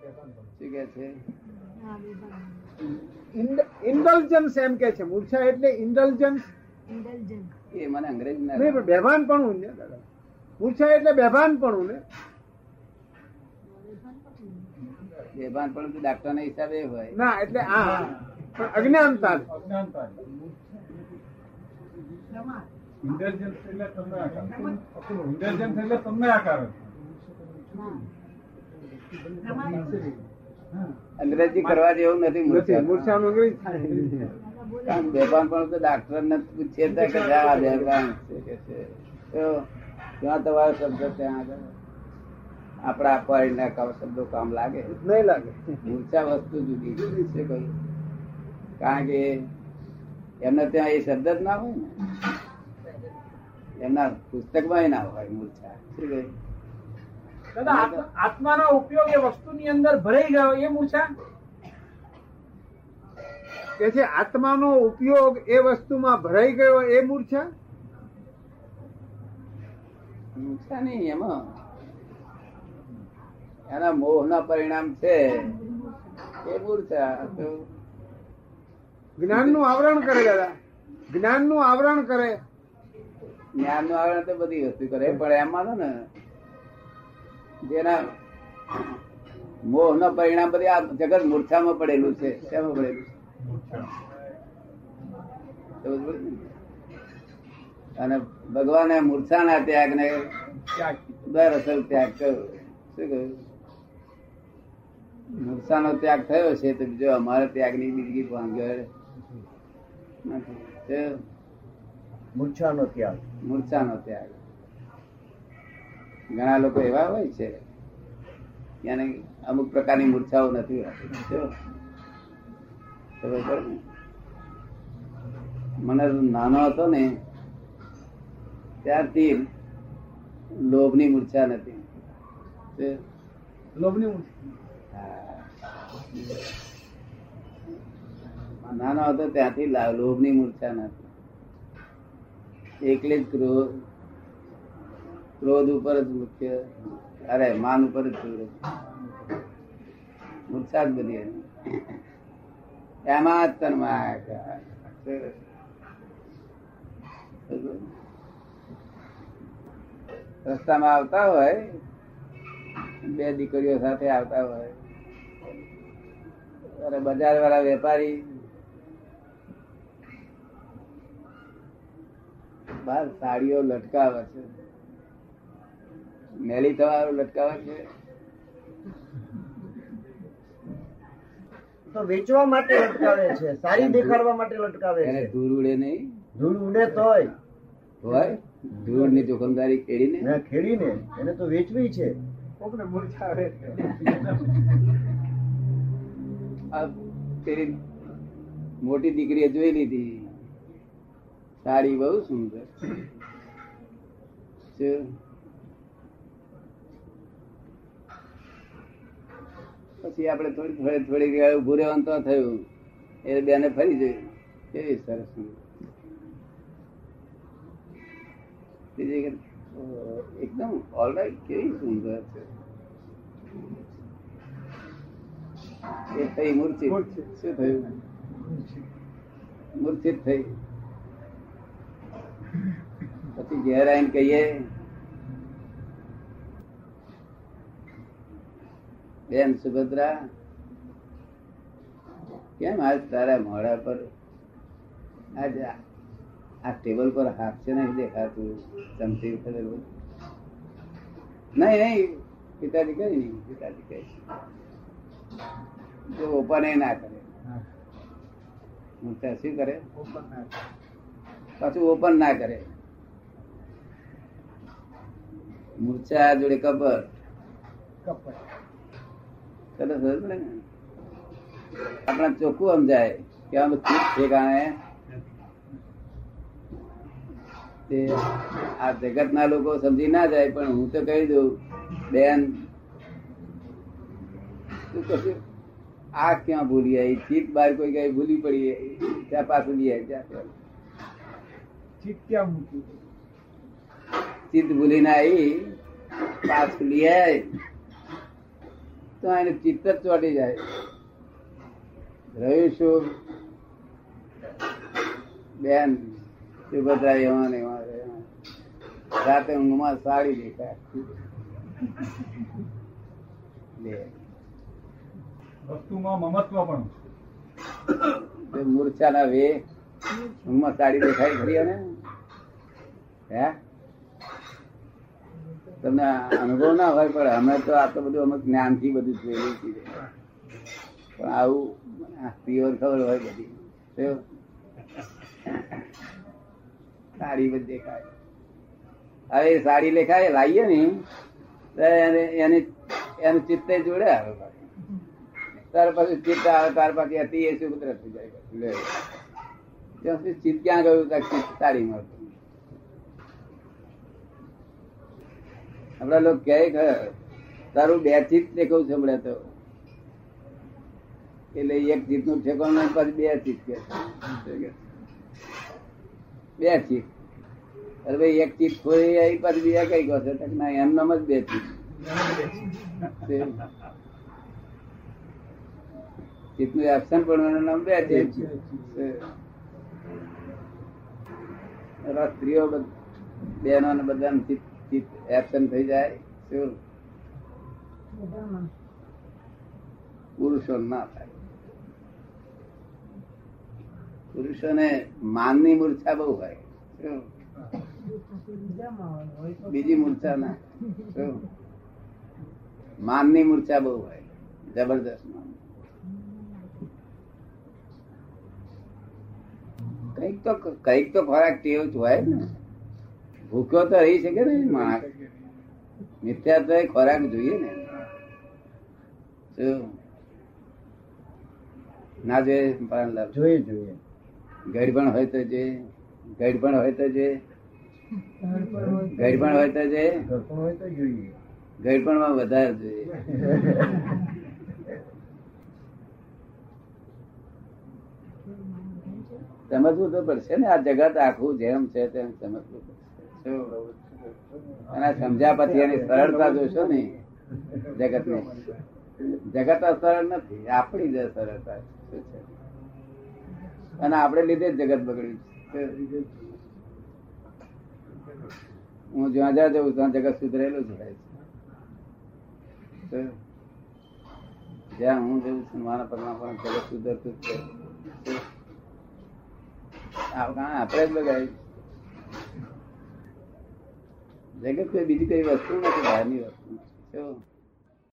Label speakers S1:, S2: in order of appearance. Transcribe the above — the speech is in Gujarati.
S1: શું કે છે?
S2: ઇન્ડલ્જન્સ એમ કે છે. મૂર્છા એટલે ઇન્ડલ્જન્સ.
S1: એ મને અંગ્રેજી ના
S2: નહીં પણ બેભાન પણ ને દાદા. મૂર્છા એટલે બેભાન પણ ને.
S1: બેભાન પણ ડાક્ટર ના હિસાબે હોય.
S2: ના એટલે આ પણ અજ્ઞાનતા
S3: ઇન્ટેલિજન્સ એટલે તમને આકાર. ઇન્ટેલિજન્સ એટલે તમને આકાર.
S1: અંગ્રેજી કરવા જેવું નથી
S2: નથી મૂર્છાનું અંગ્રેજી થાય.
S1: બેભાન પણ તો ડાક્ટર ને પૂછીએ કે આ બેભાન છે કે છે. તો ત્યાં તમારો શબ્દ ત્યાં આગળ. આપણા ફોરેનના કામ શબ્દો કામ લાગે.
S2: નહીં લાગે.
S1: મૂર્છા વસ્તુ જુદી છે કોઈ. કારણ કે એમને ત્યાં એ શબ્દ જ ના હોય ને. એમના પુસ્તકમાં ના હોય મૂર્છા. શું કહ્યું?
S4: દાદા આત્મા- આત્માનો ઉપયોગ એ વસ્તુની અંદર ભરાઈ ગયો. એ મૂછા
S2: કે છે આત્માનો ઉપયોગ એ વસ્તુમાં ભરાઈ ગયો એ મૂર્છા
S1: મૂર્છા નહીં એમાં. એના મોહના પરિણામ છે. એ મૂર્છા
S2: જ્ઞાનનું આવરણ કરે દાદા. જ્ઞાનનું આવરણ કરે.
S1: જ્ઞાનનું આવરણ તો બધી વસ્તુ કરે પણ એમાં ને જેના મોહ નો પરિણામ બધી આ જગત મૂર્છામાં પડેલું છે. શેમાં પડેલું છે? અને ભગવાને મૂર્છાના ત્યાગ ને દર અસર ત્યાગ કર્યો. શું કહ્યું? મૂર્છાનો ત્યાગ થયો છે તો બીજો અમારે ત્યાગની બીજી ભાંગર
S5: મૂર્છાનો ત્યાગ.
S1: મૂર્છાનો ત્યાગ. ઘણા લોકો એવા હોય છે એને અમુક પ્રકારની મૂર્છાઓ નથી હોતી? મને નાનો હતો ને ત્યારથી લોભની મૂર્છા નથી.
S4: લોભની
S1: નાનો હતો ત્યાંથી લોભની મૂર્છા નથી. એકલી જ ક્રોધ ઉપર જ મુખ્ય, અરે માન ઉપર જ મૂર્છા જ બધી એમાં જ તન્માયા રસ્તામાં આવતા હોય, બે દીકરીઓ સાથે આવતા હોય. અરે બજાર વાળા વેપારી. બહાર સાડીઓ લટકાવે છે. મેલી થવાનું લટકાવે છે.
S5: તો વેચવા માટે લટકાવે છે સારી દેખાડવા માટે લટકાવે છે.
S1: ધૂળ ઉડે નહીં.
S5: ધૂળ ઉડે તોય.
S1: હોય? ધૂળની જોખમદારી ખેડીને?
S5: ને ખેડીને. એને તો વેચવી છે.
S2: કોકને મૂર્છાવે
S1: આ પેલી મોટી દીકરીએ જોઈ લીધી. સાડી બહુ સુંદર શું? પછી આપણે થોડી થોડી થોડી વાર ઉભું રહેવાનું તો થયું. એ બેને ફરી જોયું. કેવી સરસ એકદમ ઓલરાઈટ કેવી સુંદર છે? એ થઈ મૂર્તિ
S2: મૂર્છિત.
S1: શું થયું? મૂર્છિત થઈ. પછી ઘેર આવીને કહીએ બેન સુભદ્રા કેમ આજ તારા મોડા પર આજ આ ટેબલ પર હાસ્ય નહીં દેખાતું ચમચી વખતે નહીં નહીં પિતાજી કઈ નહીં પિતાજી કઈ તો ઓપન એ ના કરે. મૂર્છા શું કરે? પાછું ઓપન ના કરે. મૂર્છા જોડે કબર પડે આપણા ચોખ્ખું સમજાય કે આમ ચૂપ ઠેકાણે તે આ જગત ના લોકો સમજી ના જાય પણ હું તો કહી દઉં બેન તું કશું આ ક્યાં ભૂલી આવી? ચીત બાર કોઈ કઈ ભૂલી પડી ત્યાં પાછું લઈ આવી ત્યાં
S2: ચીત ક્યાં મૂકી?
S1: ચિત્ત ભૂલી ના આવી પાછું લઈ આવી. તો એને ચિત્ત જ ચોટી જાય. રહ્યું શું બેન સુભદ્રા એવા ને એવા રાતે ઊંઘમાં સાડી દેખાય.
S3: વસ્તુમાં મમત્વ પણ
S1: મૂર્છાના વે. ઊંઘમાં સાડી દેખાય ખરી ને હે? તમને અનુભવ ના હોય, પણ અમે તો આ તો બધું અમે જ્ઞાનથી બધું જોયેલું છે પણ આવું પ્યોર ખબર હોય બધી. સાડી બધી દેખાય. હવે સાડી લેખાય, લાવીએ ને, તો એને, એને- ચિત્તે જોડે આવે. તાર પછી ચિત્ત આવે તાર પાછી હતી એ સુપુત્ર થઈ જાય લે. ચિત્ત ક્યાં ગયું ચિત્ત સાડી મળતું આપડા લોકો કહે કે તારું બે ચિત્ત દેખવું છે હમણાં તો. એટલે એક ચીતનું ઠેકાણું પછી બે ચિત્ત કે બે ચિત્ત અરે ભાઈ, એક ચીત ખોઈ આવી પછી બીજા કઈ કહો છો? ના એમ જ બે ચિત્ત ચિત્તનું એબસન્ટ પણ નામ બે એવા સ્ત્રીઓ બેનો ને બધા ચિત્ત ચિત્ત એબસન્ટ થઈ જાય શું પુરુષો ના થાય. પુરુષોને માનની મૂર્છા બહુ હોય. બીજી મૂર્છા ના? માનની મૂર્છા બહુ હોય. જબરદસ્ત માન. કંઈક તો કંઈક તો ખોરાક ટેવ જ હોય ને. ભૂખ્યો તો રહી શકે ને માણસ મિથ્યા તો ખોરાક જોઈએ ને. ના જોઈએ
S5: જોઈએ જોઈએ.
S1: ગઢ પણ હોય તો જે. ગડબણ હોય તો જે. ગડબણ હોય તો જે.
S5: ગઢ
S1: પણ માં વધારે જોઈએ. સમજવું તો પડશે ને આ જગત આખું જેમ છે તેમ સમજવું પડશે? અને સમજ્યા પછી એની સરળતા જોશો ને જગત ને જગત અસરળ નથી, આપણી જ સરળતા અને આપણે લીધે જગત બગડ્યું હું જ્યાં જ્યાં જઉં ત્યાં જગત સુધરેલું હોય છે. જ્યાં હું જઉં છું, મારા પરમાત્મા જગત સુધરતું જ છે. આપણે જ બગાડી જગત કોઈ બીજી કઈ વસ્તુ નથી બહારની વસ્તુ.